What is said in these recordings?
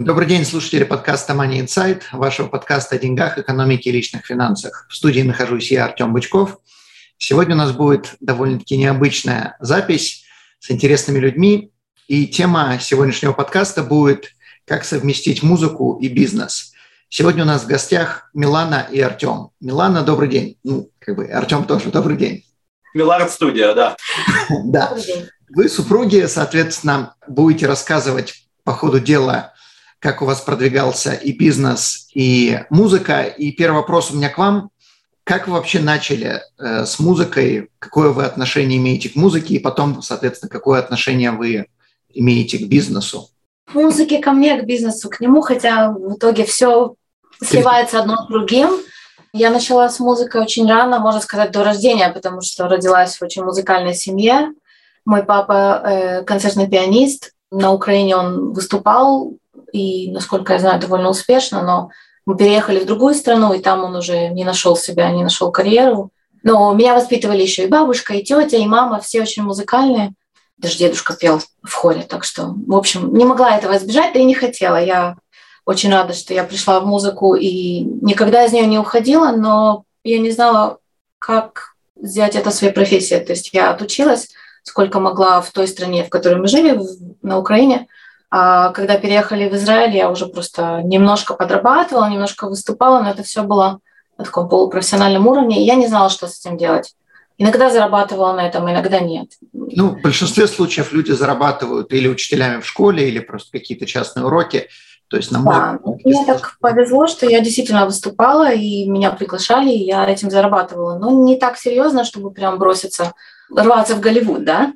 Добрый день, слушатели подкаста Money Insight, вашего подкаста о деньгах, экономике и личных финансах. В студии нахожусь я, Артем Бычков. Сегодня у нас будет довольно-таки необычная запись с интересными людьми. И тема сегодняшнего подкаста будет «Как совместить музыку и бизнес». Сегодня у нас в гостях Милана и Артем. Милана, добрый день. Ну, как бы Артем тоже, добрый день. Милан студия, да. Да. Вы супруги, соответственно, будете рассказывать по ходу дела как у вас продвигался и бизнес, и музыка. И первый вопрос у меня к вам. Как вы вообще начали э, с музыкой? Какое вы отношение имеете к музыке? И потом, соответственно, какое отношение вы имеете к бизнесу? К музыке ко мне, к бизнесу к нему, хотя в итоге все сливается одно с другим. Я начала с музыкой очень рано, можно сказать, до рождения, потому что родилась в очень музыкальной семье. Мой папа э, концертный пианист. На Украине он выступал и, насколько я знаю, довольно успешно, но мы переехали в другую страну, и там он уже не нашел себя, не нашел карьеру. Но меня воспитывали еще и бабушка, и тетя, и мама, все очень музыкальные. Даже дедушка пел в хоре, так что, в общем, не могла этого избежать, да и не хотела. Я очень рада, что я пришла в музыку и никогда из нее не уходила, но я не знала, как взять это своей профессией. То есть я отучилась, сколько могла в той стране, в которой мы жили, на Украине – когда переехали в Израиль, я уже просто немножко подрабатывала, немножко выступала, но это все было на таком полупрофессиональном уровне, и я не знала, что с этим делать. Иногда зарабатывала на этом, иногда нет. Ну, в большинстве случаев люди зарабатывают или учителями в школе, или просто какие-то частные уроки. То есть на да, мне так повезло, что я действительно выступала, и меня приглашали, и я этим зарабатывала. Но не так серьезно, чтобы прям броситься, рваться в Голливуд, да.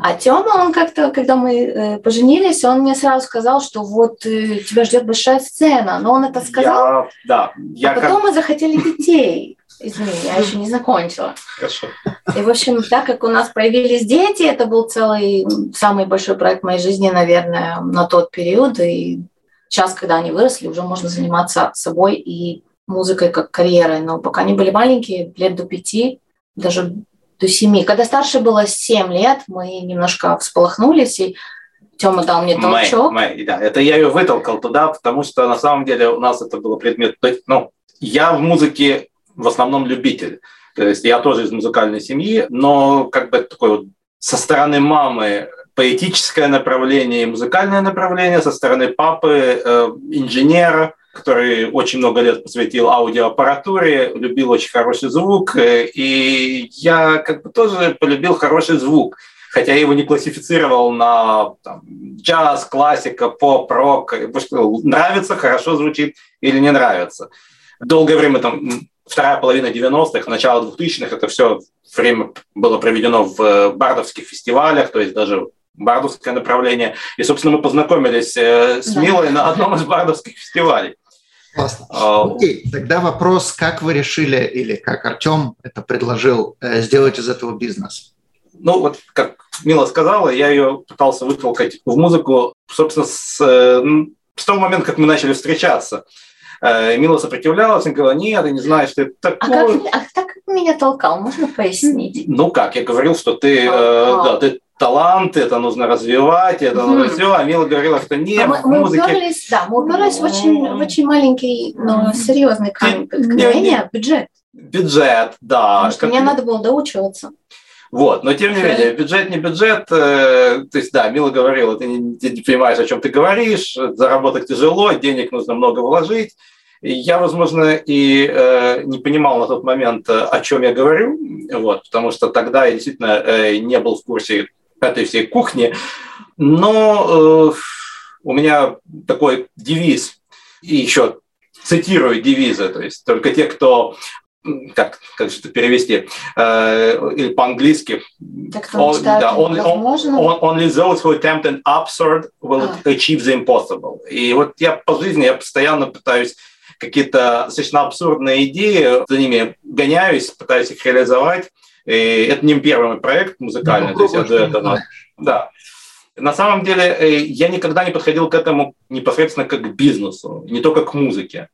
А Тёма, он как-то, когда мы э, поженились, он мне сразу сказал, что вот э, тебя ждет большая сцена. Но он это сказал. Я, да, я а потом как... мы захотели детей. Извини, я еще не закончила. Хорошо. И, в общем, так как у нас появились дети, это был целый, самый большой проект моей жизни, наверное, на тот период. И сейчас, когда они выросли, уже можно заниматься собой и музыкой как карьерой. Но пока они были маленькие, лет до пяти, даже до семи. Когда старше было семь лет, мы немножко всполохнулись, и Тёма дал мне толчок. Мэй, Мэй, да, это я ее вытолкал туда, потому что на самом деле у нас это было предмет... Ну, я в музыке в основном любитель. То есть я тоже из музыкальной семьи, но как бы такой вот со стороны мамы поэтическое направление и музыкальное направление, со стороны папы э, инженера, который очень много лет посвятил аудиоаппаратуре, любил очень хороший звук, э, и я как бы тоже полюбил хороший звук, хотя я его не классифицировал на там, джаз, классика, поп, рок, нравится, хорошо звучит или не нравится. Долгое время там вторая половина 90-х, начало 2000-х, это все время было проведено в э, бардовских фестивалях, то есть даже бардовское направление. И, собственно, мы познакомились э, с Милой на одном из бардовских фестивалей. Классно. А, Окей, тогда вопрос, как вы решили или как Артем это предложил э, сделать из этого бизнес? Ну вот, как Мила сказала, я ее пытался вытолкать в музыку, собственно, с, с того момента, как мы начали встречаться. Э, Мила сопротивлялась, она говорила, нет, ты не знаешь, что это такое. А как, а так как меня толкал, можно пояснить? Ну как, я говорил, что ты, э, да, ты талант, это нужно развивать, это нужно развивать. А Мила говорила, что нет, а мы, музыке... мы уперлись, да, мы уперлись в очень, в очень маленький, но серьезный камень преткновения, бюджет. Бюджет, да. Потому что мне надо было доучиваться. Вот, но тем не менее, бюджет не бюджет, э, то есть, да, Мила говорила, ты не, ты не понимаешь, о чем ты говоришь, заработать тяжело, денег нужно много вложить. Я, возможно, и э, не понимал на тот момент, о чем я говорю, вот, потому что тогда я действительно э, не был в курсе этой всей кухни, но э, у меня такой девиз, и еще цитирую девизы, то есть только те, кто как, как же это перевести, э, или по-английски. он, да, он, он, он, only those who attempt an absurd will а. achieve the impossible. И вот я по жизни, я постоянно пытаюсь какие-то достаточно абсурдные идеи, за ними гоняюсь, пытаюсь их реализовать. И это не первый проект музыкальный, ну, то есть я до этого... Да. На самом деле э, я никогда не подходил к этому непосредственно как к бизнесу, не только к музыке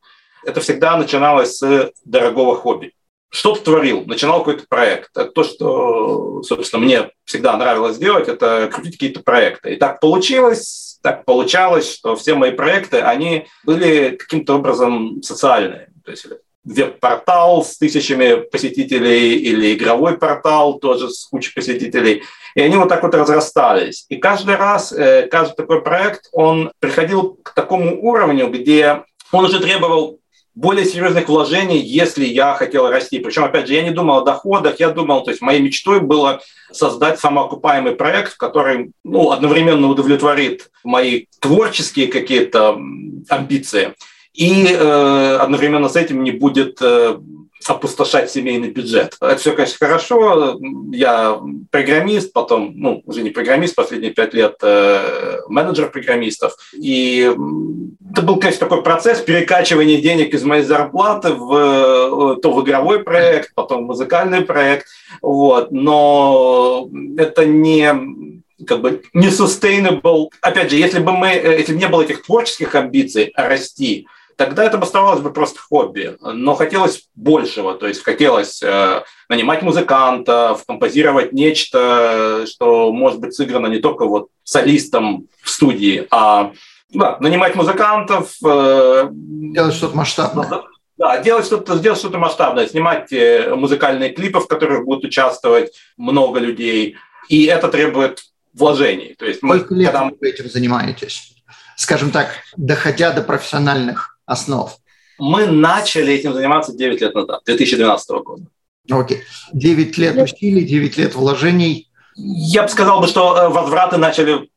это всегда начиналось с дорогого хобби. Что-то творил, начинал какой-то проект. Это то, что, собственно, мне всегда нравилось делать, это крутить какие-то проекты. И так получилось, так получалось, что все мои проекты, они были каким-то образом социальные. То есть веб-портал с тысячами посетителей или игровой портал тоже с кучей посетителей. И они вот так вот разрастались. И каждый раз, э, каждый такой проект, он приходил к такому уровню, где он уже требовал более серьезных вложений, если я хотел расти. Причем, опять же, я не думал о доходах, я думал, то есть моей мечтой было создать самоокупаемый проект, который ну, одновременно удовлетворит мои творческие какие-то амбиции и э, одновременно с этим не будет э, опустошать семейный бюджет. Это все, конечно, хорошо. Я программист, потом, ну, уже не программист, последние пять лет э, менеджер программистов. И это был, конечно, такой процесс перекачивания денег из моей зарплаты в э, то в игровой проект, потом в музыкальный проект. Вот. Но это не как бы не sustainable. Опять же, если бы мы, э, если бы не было этих творческих амбиций расти, тогда это бы оставалось бы просто хобби. Но хотелось большего, то есть хотелось э, нанимать музыкантов, композировать нечто, что может быть сыграно не только вот солистом в студии, а да, нанимать музыкантов. Э, делать что-то масштабное. Да, делать что-то, сделать что-то масштабное, снимать э, музыкальные клипы, в которых будут участвовать много людей. И это требует вложений. То есть Сколько мы, лет когда... вы этим занимаетесь? Скажем так, доходя до профессиональных основ? Мы начали этим заниматься 9 лет назад, 2012 года. Окей. Девять лет усилий, девять лет вложений. Я бы сказал, бы, что э, возвраты начали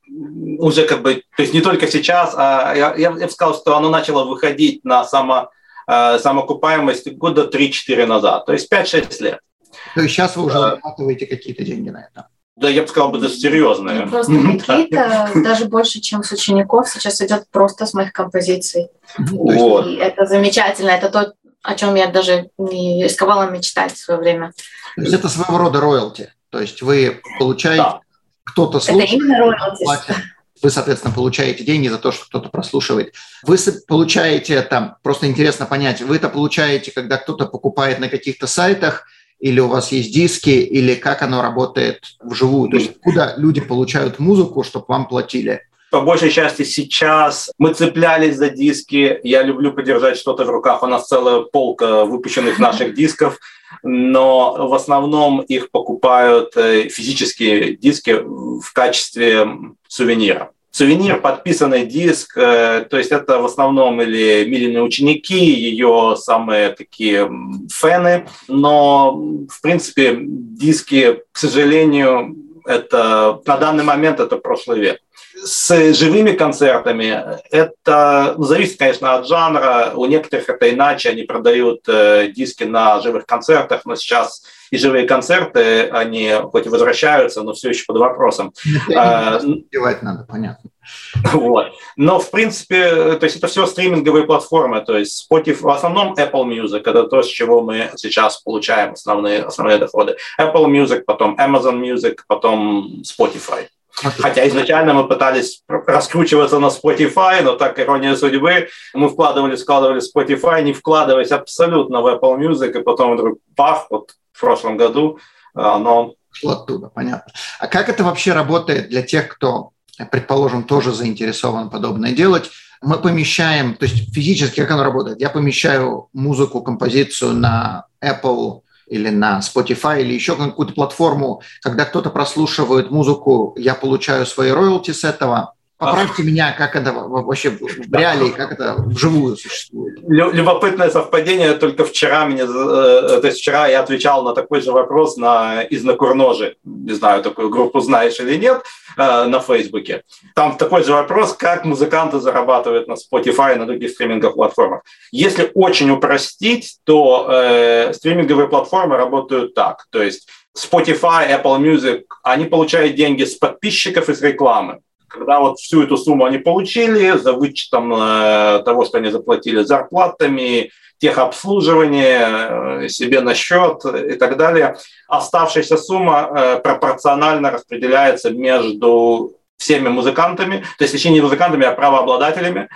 уже как бы, то есть не только сейчас, а я, я, я бы сказал, что оно начало выходить на само, э, самоокупаемость года 3-4 назад, то есть 5-6 лет. То есть сейчас вы уже зарабатываете какие-то деньги на это? Да, я бы сказал, бы даже серьезные. Ну, просто какие-то, даже больше, чем с учеников, сейчас идет просто с моих композиций. Вот. И это замечательно, это то, о чем я даже не рисковала мечтать в свое время. То есть это своего рода роялти. То есть вы получаете, да. кто-то слушает, это именно роялти. Вы, соответственно, получаете деньги за то, что кто-то прослушивает. Вы получаете там, просто интересно понять, вы это получаете, когда кто-то покупает на каких-то сайтах, или у вас есть диски, или как оно работает вживую? То есть куда люди получают музыку, чтобы вам платили? по большей части сейчас мы цеплялись за диски. Я люблю подержать что-то в руках. У нас целая полка выпущенных наших дисков, но в основном их покупают э, физические диски в качестве сувенира. Сувенир, подписанный диск, э, то есть это в основном или Милины ученики, ее самые такие фэны, но в принципе диски, к сожалению, это на данный момент это прошлый век с живыми концертами это ну, зависит, конечно, от жанра. У некоторых это иначе, они продают э, диски на живых концертах, но сейчас и живые концерты, они хоть и возвращаются, но все еще под вопросом. Девать а, надо, понятно. Вот. Но, в принципе, то есть это все стриминговые платформы, то есть Spotify, в основном Apple Music, это то, с чего мы сейчас получаем основные, основные доходы. Apple Music, потом Amazon Music, потом Spotify. Хотя изначально мы пытались раскручиваться на Spotify, но так ирония судьбы, мы вкладывали, складывали Spotify, не вкладываясь абсолютно в Apple Music, и потом вдруг бах, вот в прошлом году оно... Шло оттуда, понятно. А как это вообще работает для тех, кто, предположим, тоже заинтересован подобное делать? Мы помещаем, то есть физически как оно работает? Я помещаю музыку, композицию на Apple или на Spotify, или еще какую-то платформу, когда кто-то прослушивает музыку, я получаю свои роялти с этого. Поправьте меня, как это вообще в реалии, как это вживую существует. Любопытное совпадение. Только вчера мне, э, то есть вчера я отвечал на такой же вопрос на из Накурножи. Не знаю, такую группу знаешь или нет, э, на Фейсбуке. Там такой же вопрос, как музыканты зарабатывают на Spotify и на других стриминговых платформах. Если очень упростить, то э, стриминговые платформы работают так. То есть Spotify, Apple Music, они получают деньги с подписчиков и с рекламы когда вот всю эту сумму они получили, за вычетом э, того, что они заплатили зарплатами, техобслуживание, э, себе на счет и так далее, оставшаяся сумма э, пропорционально распределяется между всеми музыкантами, то есть, точнее, не музыкантами, а правообладателями,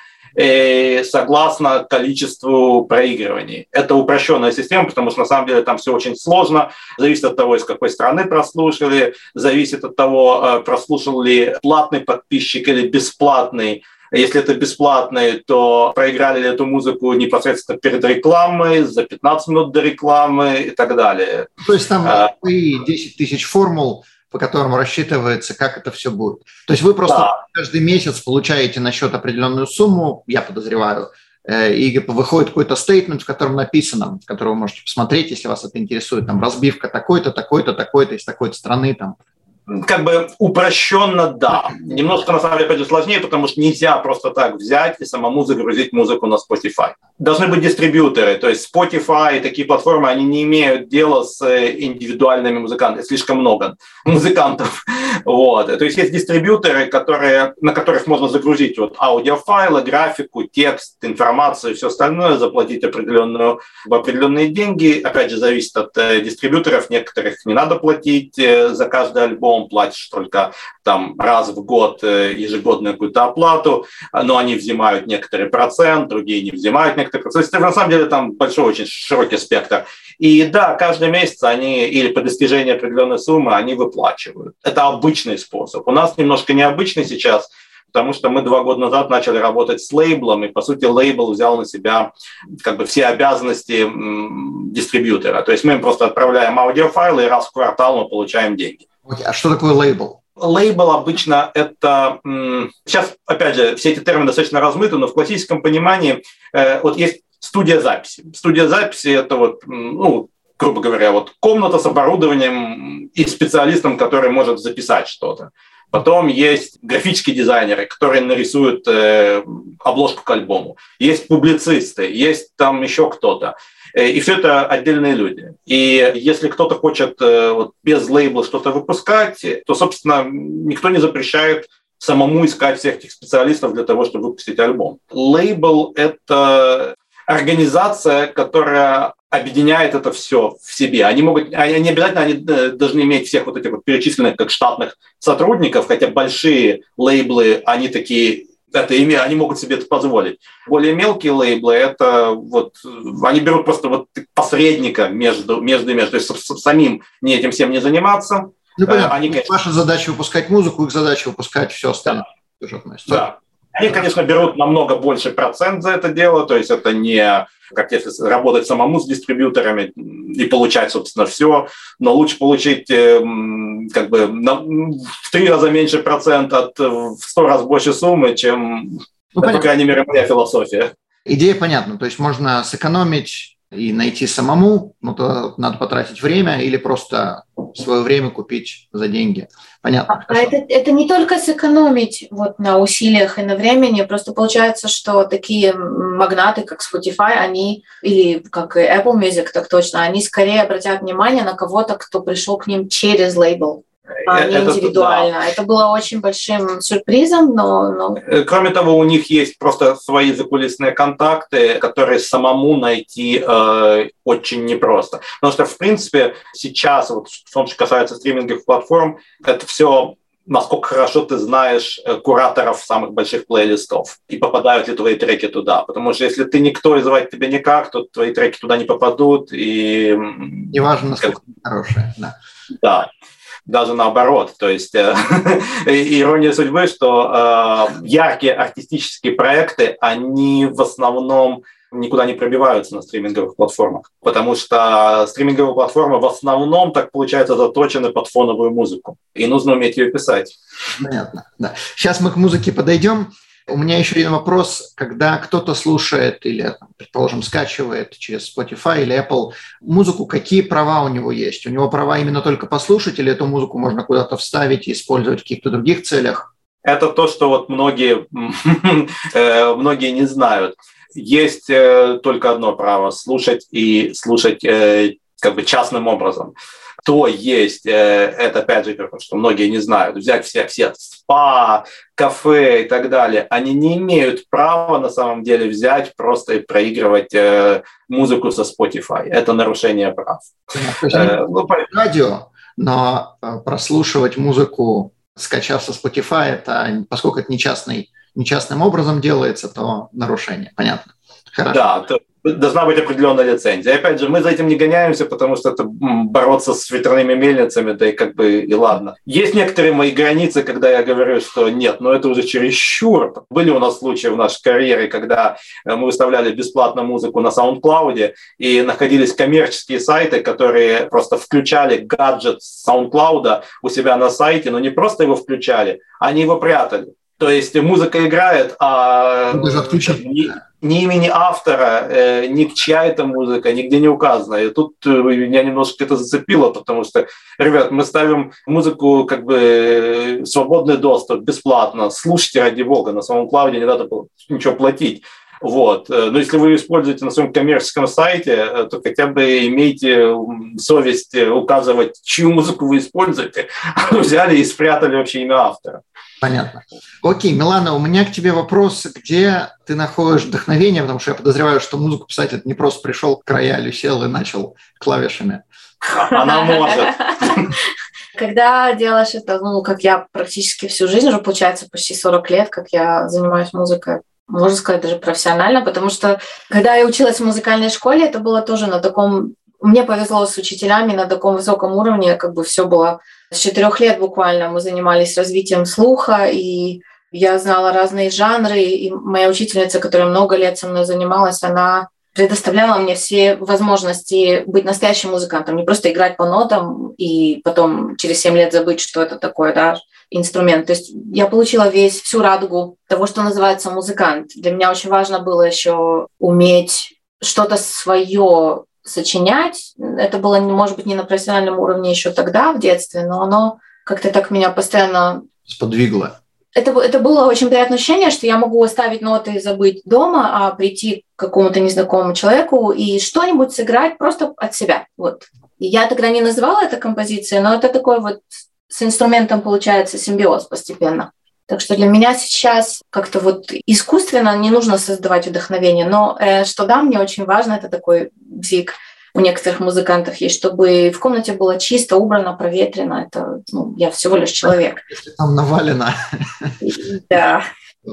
согласно количеству проигрываний. Это упрощенная система, потому что на самом деле там все очень сложно. Зависит от того, из какой страны прослушали, зависит от того, э, прослушал ли платный подписчик или бесплатный. Если это бесплатный, то проиграли ли эту музыку непосредственно перед рекламой, за 15 минут до рекламы и так далее. То есть там а, 10 тысяч формул по которому рассчитывается, как это все будет. То есть вы просто да. каждый месяц получаете на счет определенную сумму, я подозреваю, э, и выходит какой-то стейтмент, в котором написано, который вы можете посмотреть, если вас это интересует, там разбивка такой-то, такой-то, такой-то из такой-то страны, там как бы упрощенно, да. Немножко, на самом деле, опять же, сложнее, потому что нельзя просто так взять и самому загрузить музыку на Spotify. Должны быть дистрибьюторы, то есть Spotify и такие платформы, они не имеют дела с э, индивидуальными музыкантами, слишком много музыкантов. Вот. То есть есть дистрибьюторы, которые, на которых можно загрузить вот аудиофайлы, графику, текст, информацию все остальное, заплатить определенную, определенные деньги. Опять же, зависит от э, дистрибьюторов, некоторых не надо платить э, за каждый альбом, налогом платишь только там раз в год э, ежегодную какую-то оплату, но они взимают некоторый процент, другие не взимают некоторый процент. То есть, на самом деле там большой очень широкий спектр. И да, каждый месяц они или по достижении определенной суммы они выплачивают. Это обычный способ. У нас немножко необычный сейчас, потому что мы два года назад начали работать с лейблом, и, по сути, лейбл взял на себя как бы все обязанности дистрибьютора. То есть мы им просто отправляем аудиофайлы, и раз в квартал мы получаем деньги. Okay. А что такое лейбл? Лейбл обычно это... Сейчас, опять же, все эти термины достаточно размыты, но в классическом понимании э, вот есть студия записи. Студия записи – это вот, ну, грубо говоря, вот комната с оборудованием и специалистом, который может записать что-то. Потом есть графические дизайнеры, которые нарисуют э, обложку к альбому. Есть публицисты, есть там еще кто-то. Э, и все это отдельные люди. И если кто-то хочет э, вот, без лейбла что-то выпускать, то, собственно, никто не запрещает самому искать всех этих специалистов для того, чтобы выпустить альбом. Лейбл — это организация, которая объединяет это все в себе. Они могут, они не обязательно они э, должны иметь всех вот этих вот перечисленных как штатных сотрудников, хотя большие лейблы, они такие это имя, они могут себе это позволить. Более мелкие лейблы, это вот, они берут просто вот посредника между, между ими, то есть самим не этим всем не заниматься. Ну, понятно. Они, конечно... Ваша задача выпускать музыку, их задача выпускать все остальное. Да. да. Они, конечно, берут намного больше процент за это дело, то есть это не как если работать самому с дистрибьюторами и получать, собственно, все, но лучше получить эм, как бы в три раза меньше процент от в сто раз больше суммы, чем, ну, по крайней мере, моя философия. Идея понятна, то есть можно сэкономить и найти самому, ну, то надо потратить время или просто свое время купить за деньги. Понятно. А это, это не только сэкономить вот на усилиях и на времени, просто получается, что такие магнаты, как Spotify, они, или как и Apple Music, так точно, они скорее обратят внимание на кого-то, кто пришел к ним через лейбл а не это, индивидуально. Да. Это было очень большим сюрпризом, но, но... Э, кроме того, у них есть просто свои закулисные контакты, которые самому найти э, очень непросто. Потому что, в принципе, сейчас, вот, в том, что касается стриминговых платформ, это все насколько хорошо ты знаешь э, кураторов самых больших плейлистов и попадают ли твои треки туда. Потому что если ты никто и звать тебя никак, то твои треки туда не попадут. И... Неважно, насколько как... хорошие. Да. да даже наоборот. То есть э, ирония судьбы, что э, яркие артистические проекты, они в основном никуда не пробиваются на стриминговых платформах, потому что стриминговые платформы в основном, так получается, заточены под фоновую музыку, и нужно уметь ее писать. Понятно, да. Сейчас мы к музыке подойдем. У меня еще один вопрос. Когда кто-то слушает или, предположим, скачивает через Spotify или Apple музыку, какие права у него есть? У него права именно только послушать или эту музыку можно куда-то вставить и использовать в каких-то других целях? Это то, что вот многие, э, многие не знают. Есть э, только одно право – слушать и слушать э, как бы частным образом то есть, это опять же, что многие не знают, взять все, все спа, кафе и так далее, они не имеют права на самом деле взять просто и проигрывать э, музыку со Spotify. Это нарушение прав. Э, ну, радио, но э, прослушивать музыку, скачав со Spotify, это, поскольку это не, частный, не частным образом делается, то нарушение. Понятно. Хорошо. Да, то, должна быть определенная лицензия. И опять же, мы за этим не гоняемся, потому что это бороться с ветряными мельницами, да и как бы и ладно. Есть некоторые мои границы, когда я говорю, что нет, но это уже чересчур. Были у нас случаи в нашей карьере, когда э, мы выставляли бесплатно музыку на SoundCloud, и находились коммерческие сайты, которые просто включали гаджет SoundCloud у себя на сайте, но не просто его включали, они его прятали. То есть музыка играет, а отключить. Ни, ни имени автора, э, ни чья это музыка, нигде не указано. И тут э, меня немножко это зацепило, потому что, ребят, мы ставим музыку как бы э, свободный доступ, бесплатно. Слушайте ради бога, на самом клауде не надо ничего платить. Вот. Но если вы используете на своем коммерческом сайте, то хотя бы имейте совесть указывать, чью музыку вы используете. Взяли и спрятали вообще имя автора. Понятно. Окей, Милана, у меня к тебе вопрос, где ты находишь вдохновение, потому что я подозреваю, что музыку писать это не просто пришел к роялю, сел и начал клавишами. Она может. Когда делаешь это, ну, как я практически всю жизнь, уже получается почти 40 лет, как я занимаюсь музыкой, можно сказать, даже профессионально, потому что когда я училась в музыкальной школе, это было тоже на таком... Мне повезло с учителями на таком высоком уровне, как бы все было с четырех лет буквально мы занимались развитием слуха, и я знала разные жанры, и моя учительница, которая много лет со мной занималась, она предоставляла мне все возможности быть настоящим музыкантом, не просто играть по нотам и потом через 7 лет забыть, что это такое, да, инструмент. То есть я получила весь, всю радугу того, что называется музыкант. Для меня очень важно было еще уметь что-то свое сочинять. Это было, может быть, не на профессиональном уровне еще тогда, в детстве, но оно как-то так меня постоянно... Сподвигло. Это, это было очень приятное ощущение, что я могу оставить ноты и забыть дома, а прийти к какому-то незнакомому человеку и что-нибудь сыграть просто от себя. Вот. Я тогда не называла это композицией, но это такой вот с инструментом получается симбиоз постепенно. Так что для меня сейчас как-то вот искусственно не нужно создавать вдохновение, но э, что да, мне очень важно, это такой бзик у некоторых музыкантов есть, чтобы в комнате было чисто, убрано, проветрено. Это ну, я всего лишь человек. Если там навалено. Да.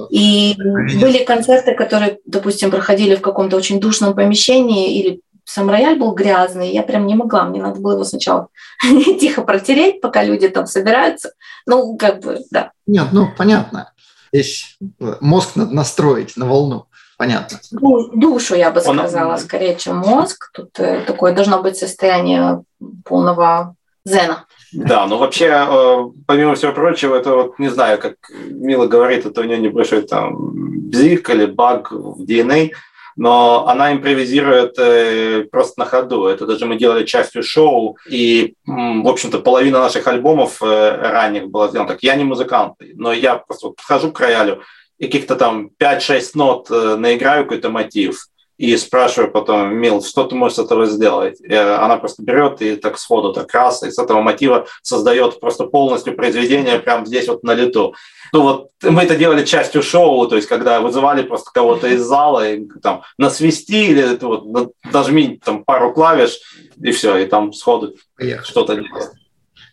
И были концерты, которые, допустим, проходили в каком-то очень душном помещении или сам рояль был грязный, я прям не могла, мне надо было его сначала тихо протереть, пока люди там собираются. Ну, как бы, да. Нет, ну, понятно. Здесь мозг надо настроить на волну. Понятно. Душу, я бы сказала, Он... скорее, чем мозг. Тут э, такое должно быть состояние полного зена. Да, но вообще, э, помимо всего прочего, это вот, не знаю, как Мила говорит, это у нее небольшой там бзик или баг в DNA – но она импровизирует э, просто на ходу. Это даже мы делали частью шоу, и, в общем-то, половина наших альбомов э, ранних была сделана так. Я не музыкант, но я просто подхожу к роялю, и каких-то там 5-6 нот э, наиграю какой-то мотив, и спрашиваю потом, Мил, что ты можешь с этого сделать? И она просто берет и так сходу, так раз, и с этого мотива создает просто полностью произведение прямо здесь вот на лету ну вот мы это делали частью шоу, то есть когда вызывали просто кого-то из зала, и там насвистили, вот, нажми там пару клавиш, и все, и там сходу что-то делать.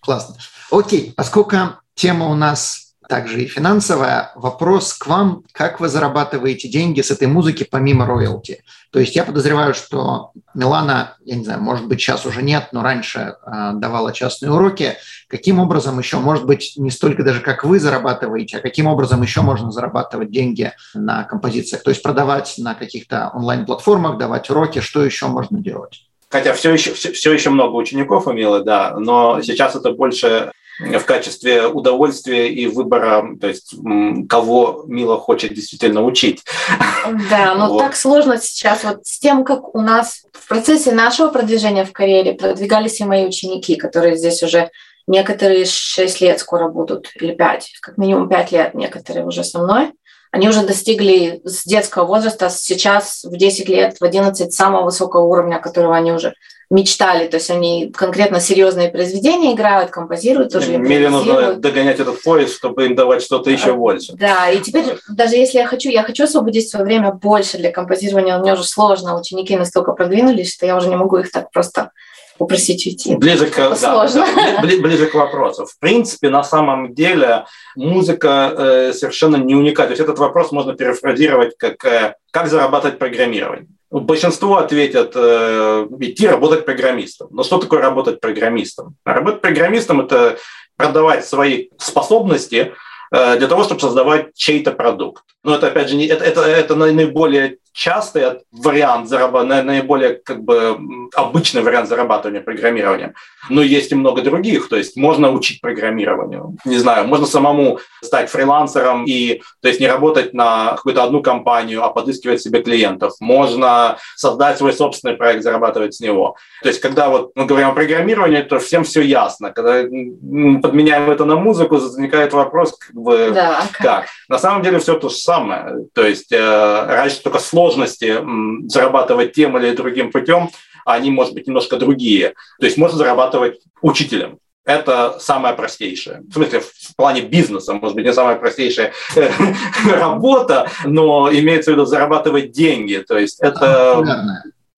Классно. Окей, поскольку тема у нас также и финансовая. Вопрос к вам, как вы зарабатываете деньги с этой музыки помимо роялти? То есть я подозреваю, что Милана, я не знаю, может быть, сейчас уже нет, но раньше э, давала частные уроки. Каким образом еще, может быть, не столько даже как вы зарабатываете, а каким образом еще можно зарабатывать деньги на композициях? То есть продавать на каких-то онлайн-платформах, давать уроки, что еще можно делать? Хотя все еще, все, все еще много учеников имело, да, но сейчас это больше в качестве удовольствия и выбора, то есть кого Мила хочет действительно учить. Да, но вот. так сложно сейчас вот с тем, как у нас в процессе нашего продвижения в карьере продвигались и мои ученики, которые здесь уже некоторые 6 лет скоро будут, или 5, как минимум 5 лет некоторые уже со мной. Они уже достигли с детского возраста, сейчас в 10 лет, в 11 самого высокого уровня, которого они уже мечтали, то есть они конкретно серьезные произведения играют, композируют тоже. Мире нужно догонять этот поезд, чтобы им давать что-то еще больше. Да, и теперь даже если я хочу, я хочу освободить свое время больше для композирования, меня уже сложно, ученики настолько продвинулись, что я уже не могу их так просто попросить уйти. Ближе к, да, да, ближе к вопросу. В принципе, на самом деле музыка э, совершенно не уникальна. То есть этот вопрос можно перефразировать как э, «как зарабатывать программирование?». Большинство ответят э, идти работать программистом. Но что такое работать программистом? Работать программистом – это продавать свои способности э, для того, чтобы создавать чей-то продукт. Но это, опять же, не, это, это, это наиболее частый вариант зарабатывания, наиболее как бы обычный вариант зарабатывания программированием. Но есть и много других. То есть можно учить программированию. Не знаю, можно самому стать фрилансером и то есть не работать на какую-то одну компанию, а подыскивать себе клиентов. Можно создать свой собственный проект, зарабатывать с него. То есть когда вот мы говорим о программировании, то всем все ясно. Когда подменяем это на музыку, возникает вопрос, как бы, да, как? как? На самом деле все то же самое. То есть э, раньше только сложно сложности зарабатывать тем или другим путем, они, может быть, немножко другие. То есть можно зарабатывать учителем. Это самое простейшее. В смысле, в плане бизнеса, может быть, не самая простейшая э, работа, но имеется в виду зарабатывать деньги. То есть это...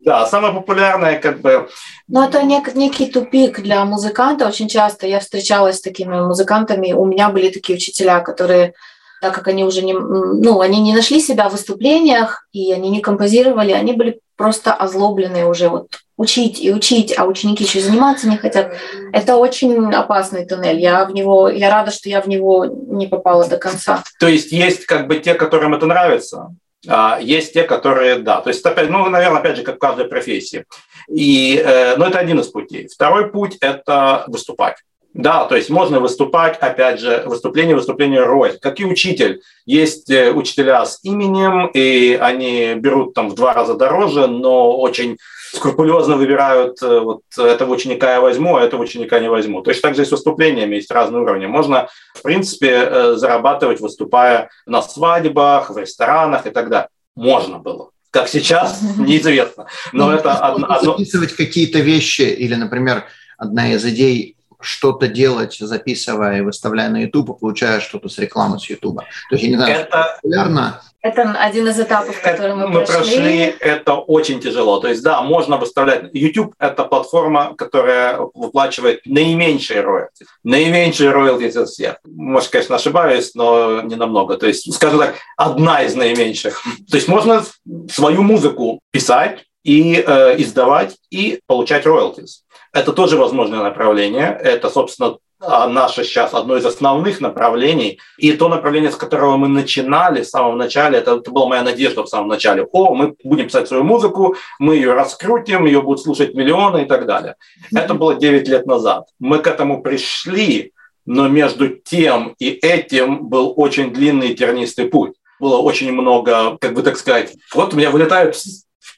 Да, самое популярное как бы... Ну, это нек- некий тупик для музыканта. Очень часто я встречалась с такими музыкантами. У меня были такие учителя, которые так как они уже не, ну, они не нашли себя в выступлениях, и они не композировали, они были просто озлобленные уже вот учить и учить, а ученики еще заниматься не хотят. Это очень опасный туннель. Я в него, я рада, что я в него не попала до конца. То есть есть как бы те, которым это нравится, а есть те, которые, да. То есть, опять, ну, наверное, опять же, как в каждой профессии. И, э, ну, это один из путей. Второй путь – это выступать. Да, то есть можно выступать, опять же, выступление, выступление роль. Как и учитель. Есть э, учителя с именем, и они берут там в два раза дороже, но очень скрупулезно выбирают, э, вот этого ученика я возьму, а этого ученика не возьму. Точно так же и с выступлениями есть разные уровни. Можно, в принципе, э, зарабатывать, выступая на свадьбах, в ресторанах и так далее. Можно было. Как сейчас, неизвестно. Но ну, это одно... Записывать какие-то вещи или, например, одна из идей что-то делать, записывая и выставляя на YouTube, и получая что-то с рекламы с YouTube. То есть, я не знаю, это... популярно, это один из этапов, который мы, мы прошли. прошли. Это очень тяжело. То есть, да, можно выставлять. YouTube – это платформа, которая выплачивает наименьшие роялти. Наименьшие роялти из всех. Может, конечно, ошибаюсь, но не намного. То есть, скажем так, одна из наименьших. То есть, можно свою музыку писать и э, издавать, и получать роялтис. Это тоже возможное направление. Это, собственно, а, наше сейчас одно из основных направлений. И то направление, с которого мы начинали в самом начале, это, это была моя надежда в самом начале. О, мы будем писать свою музыку, мы ее раскрутим, ее будут слушать миллионы и так далее. Это было 9 лет назад. Мы к этому пришли, но между тем и этим был очень длинный тернистый путь было очень много, как бы так сказать, вот у меня вылетают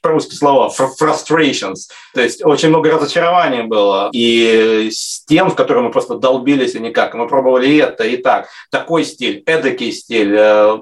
по-русски слова, frustrations. То есть очень много разочарований было. И тем, в котором мы просто долбились и никак. Мы пробовали это и так. Такой стиль, эдакий стиль. Э,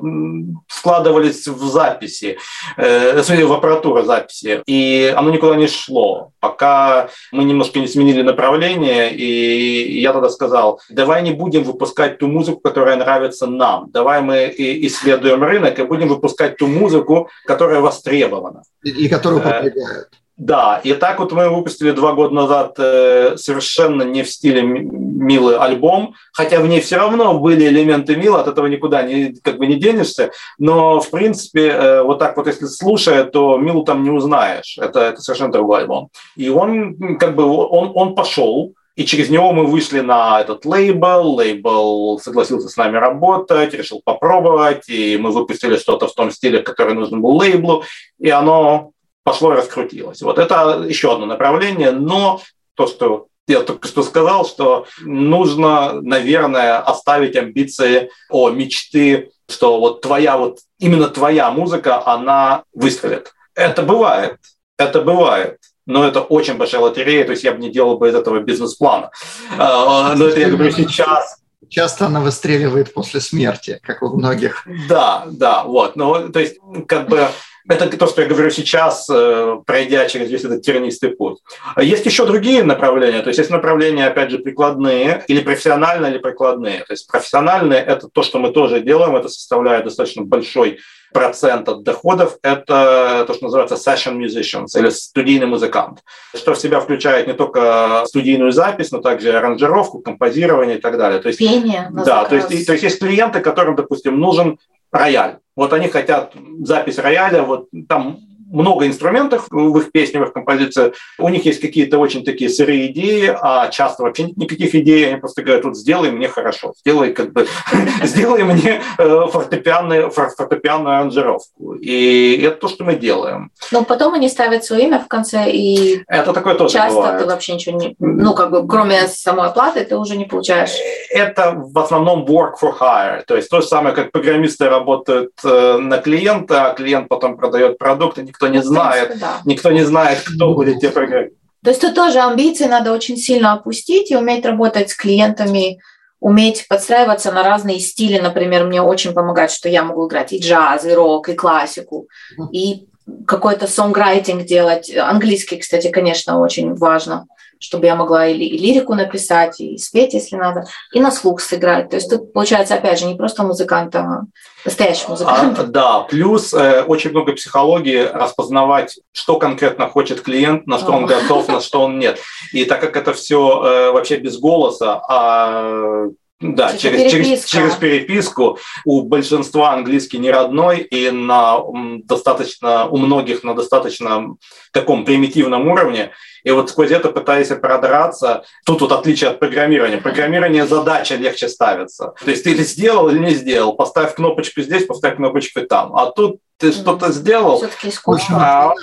складывались в записи, э, в аппаратуру записи. И оно никуда не шло. Пока мы немножко не сменили направление. И я тогда сказал, давай не будем выпускать ту музыку, которая нравится нам. Давай мы исследуем рынок и будем выпускать ту музыку, которая востребована. И которую э, продвигают. Да, и так вот мы выпустили два года назад э, совершенно не в стиле милый альбом, хотя в ней все равно были элементы мила, от этого никуда не, как бы не денешься, но в принципе э, вот так вот если слушая, то милу там не узнаешь, это, это совершенно другой альбом. И он как бы он, он пошел, и через него мы вышли на этот лейбл, лейбл согласился с нами работать, решил попробовать, и мы выпустили что-то в том стиле, который нужен был лейблу, и оно пошло и раскрутилось. Вот это еще одно направление, но то, что я только что сказал, что нужно, наверное, оставить амбиции о мечты, что вот твоя вот, именно твоя музыка, она выстрелит. Это бывает, это бывает но это очень большая лотерея, то есть я бы не делал бы из этого бизнес-плана. А, но это я говорю сейчас. Часто она выстреливает после смерти, как у многих. Да, да, вот. Ну, то есть, как бы это то, что я говорю сейчас, э, пройдя через весь этот тернистый путь. Есть еще другие направления. То есть есть направления, опять же, прикладные, или профессиональные, или прикладные. То есть профессиональные – это то, что мы тоже делаем, это составляет достаточно большой процент от доходов – это то, что называется session musicians или студийный музыкант, что в себя включает не только студийную запись, но также аранжировку, композирование и так далее. То есть, Пение. Да, то есть, то есть есть клиенты, которым, допустим, нужен рояль. Вот они хотят запись рояля, вот там много инструментов в их песне, в их композиции. У них есть какие-то очень такие сырые идеи, а часто вообще нет никаких идей. Они просто говорят, вот сделай мне хорошо, сделай как бы, сделай мне э, фортепианную, фортепианную аранжировку. И это то, что мы делаем. Но потом они ставят свое имя в конце, и это такое тоже часто бывает. ты вообще ничего не... Ну, как бы, кроме самой оплаты, ты уже не получаешь. Это в основном work for hire. То есть то же самое, как программисты работают э, на клиента, а клиент потом продает продукт, и никто никто не знает, принципе, да. никто не знает, кто будет те программы. То есть тут тоже амбиции надо очень сильно опустить и уметь работать с клиентами, уметь подстраиваться на разные стили. Например, мне очень помогает, что я могу играть и джаз, и рок, и классику, и какой-то сонграйтинг делать. Английский, кстати, конечно, очень важно чтобы я могла и, лирику написать, и спеть, если надо, и на слух сыграть. То есть тут получается, опять же, не просто музыкант, а настоящий музыкант. А, да, плюс э, очень много психологии распознавать, что конкретно хочет клиент, на что он готов, на что он нет. И так как это все э, вообще без голоса, а да, через, через, через переписку. У большинства английский не родной, и на достаточно, у многих на достаточно таком примитивном уровне. И вот сквозь это пытаясь продраться, тут вот отличие от программирования. Программирование задача легче ставится. То есть ты или сделал, или не сделал. Поставь кнопочку здесь, поставь кнопочку там. А тут ты что-то сделал. Все-таки искусство. А,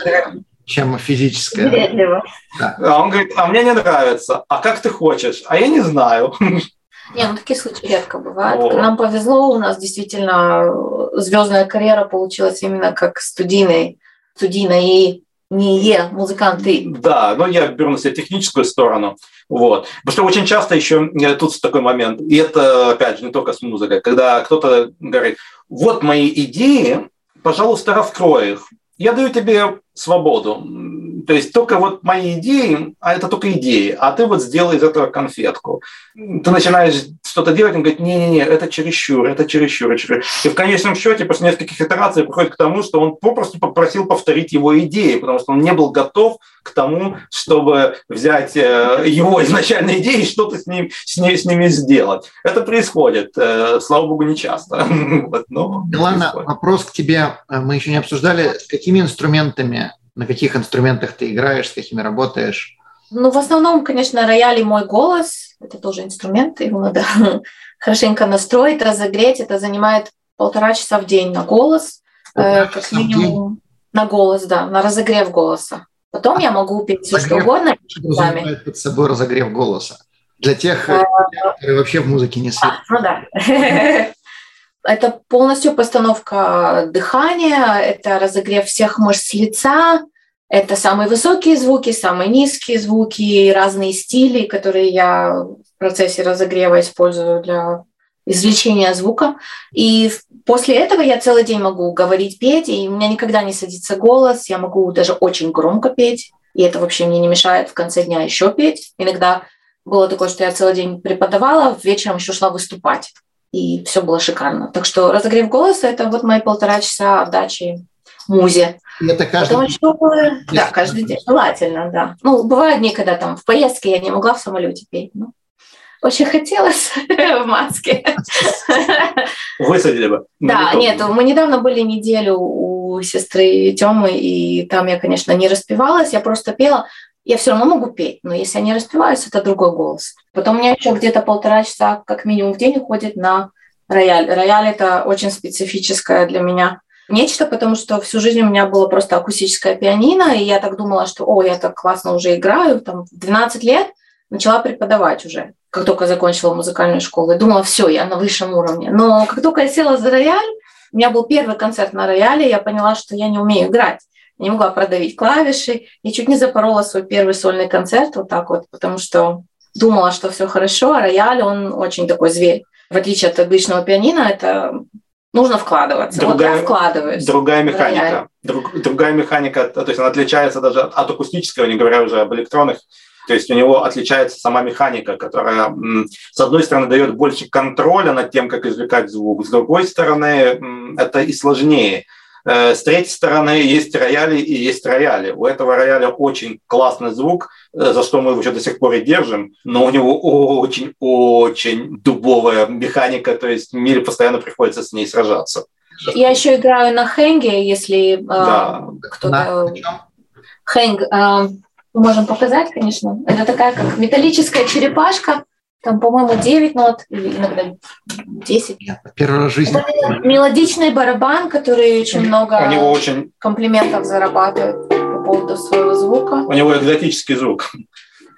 чем физическое. Да. А он говорит, а мне не нравится. А как ты хочешь? А я не знаю. Не, ну такие случаи редко бывают. Вот. Нам повезло, у нас действительно звездная карьера получилась именно как студийной, студийной и не е, музыканты. Да, но я беру на себя техническую сторону. Вот. Потому что очень часто еще э, тут такой момент, и это, опять же, не только с музыкой, когда кто-то говорит, вот мои идеи, пожалуйста, раскрой их. Я даю тебе свободу. То есть только вот мои идеи, а это только идеи, а ты вот сделай из этого конфетку. Ты начинаешь что-то делать, он говорит, не-не-не, это чересчур, это чересчур, чересчур. И в конечном счете после нескольких итераций приходит к тому, что он попросту попросил повторить его идеи, потому что он не был готов к тому, чтобы взять э, его изначальные идеи и что-то с, ним, с, ней, с ними сделать. Это происходит, э, слава богу, не часто. Милана, вопрос к тебе. Мы еще не обсуждали, какими инструментами на каких инструментах ты играешь, с какими работаешь? Ну, в основном, конечно, рояль и мой голос. Это тоже инструмент, его надо хорошенько настроить, разогреть. Это занимает полтора часа в день на голос. Э, как минимум на голос, да, на разогрев голоса. Потом а я могу петь все, что угодно. Что под собой разогрев голоса? Для тех, а, которые вообще в музыке не слышат. А, ну да. Это полностью постановка дыхания, это разогрев всех мышц лица, это самые высокие звуки, самые низкие звуки, разные стили, которые я в процессе разогрева использую для извлечения звука. И после этого я целый день могу говорить, петь, и у меня никогда не садится голос, я могу даже очень громко петь, и это вообще мне не мешает в конце дня еще петь. Иногда было такое, что я целый день преподавала, вечером еще шла выступать и все было шикарно. Так что разогрев голоса – это вот мои полтора часа отдачи музе. И это каждый Потом день? Еще, да, каждый день, желательно, да. Ну, бывают дни, когда там в поездке я не могла в самолете петь, но очень хотелось в маске. Высадили бы. Да, нет, мы недавно были неделю у сестры Тёмы, и там я, конечно, не распевалась, я просто пела я все равно могу петь, но если я не распеваюсь, это другой голос. Потом у меня еще где-то полтора часа как минимум в день уходит на рояль. Рояль – это очень специфическое для меня нечто, потому что всю жизнь у меня было просто акустическое пианино, и я так думала, что, о, я так классно уже играю. Там, в 12 лет начала преподавать уже, как только закончила музыкальную школу. И думала, все, я на высшем уровне. Но как только я села за рояль, у меня был первый концерт на рояле, я поняла, что я не умею играть не могла продавить клавиши. Я чуть не запорола свой первый сольный концерт вот так вот, потому что думала, что все хорошо, а рояль, он очень такой зверь. В отличие от обычного пианино, это нужно вкладываться. Другая, вот я вкладываюсь. Другая механика. Друг, другая механика, то есть она отличается даже от акустического, не говоря уже об электронных. То есть у него отличается сама механика, которая, с одной стороны, дает больше контроля над тем, как извлекать звук, с другой стороны, это и сложнее. Э, с третьей стороны есть рояли и есть рояли. У этого рояля очень классный звук, э, за что мы его еще до сих пор и держим, но у него очень-очень дубовая механика, то есть мире постоянно приходится с ней сражаться. Я еще играю на хэнге, если э, да. кто-то... Хэнг, э, можем показать, конечно. Это такая как металлическая черепашка, там, по-моему, 9 нот, или иногда 10. Первый раз в жизни. Это мелодичный барабан, который очень много у него очень... комплиментов зарабатывает по поводу своего звука. У него экзотический звук.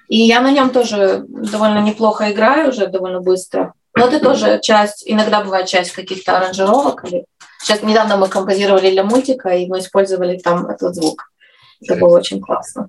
И я на нем тоже довольно неплохо играю, уже довольно быстро. Но это тоже часть, иногда бывает часть каких-то аранжировок. Или... Сейчас недавно мы композировали для мультика, и мы использовали там этот звук. Это было очень классно.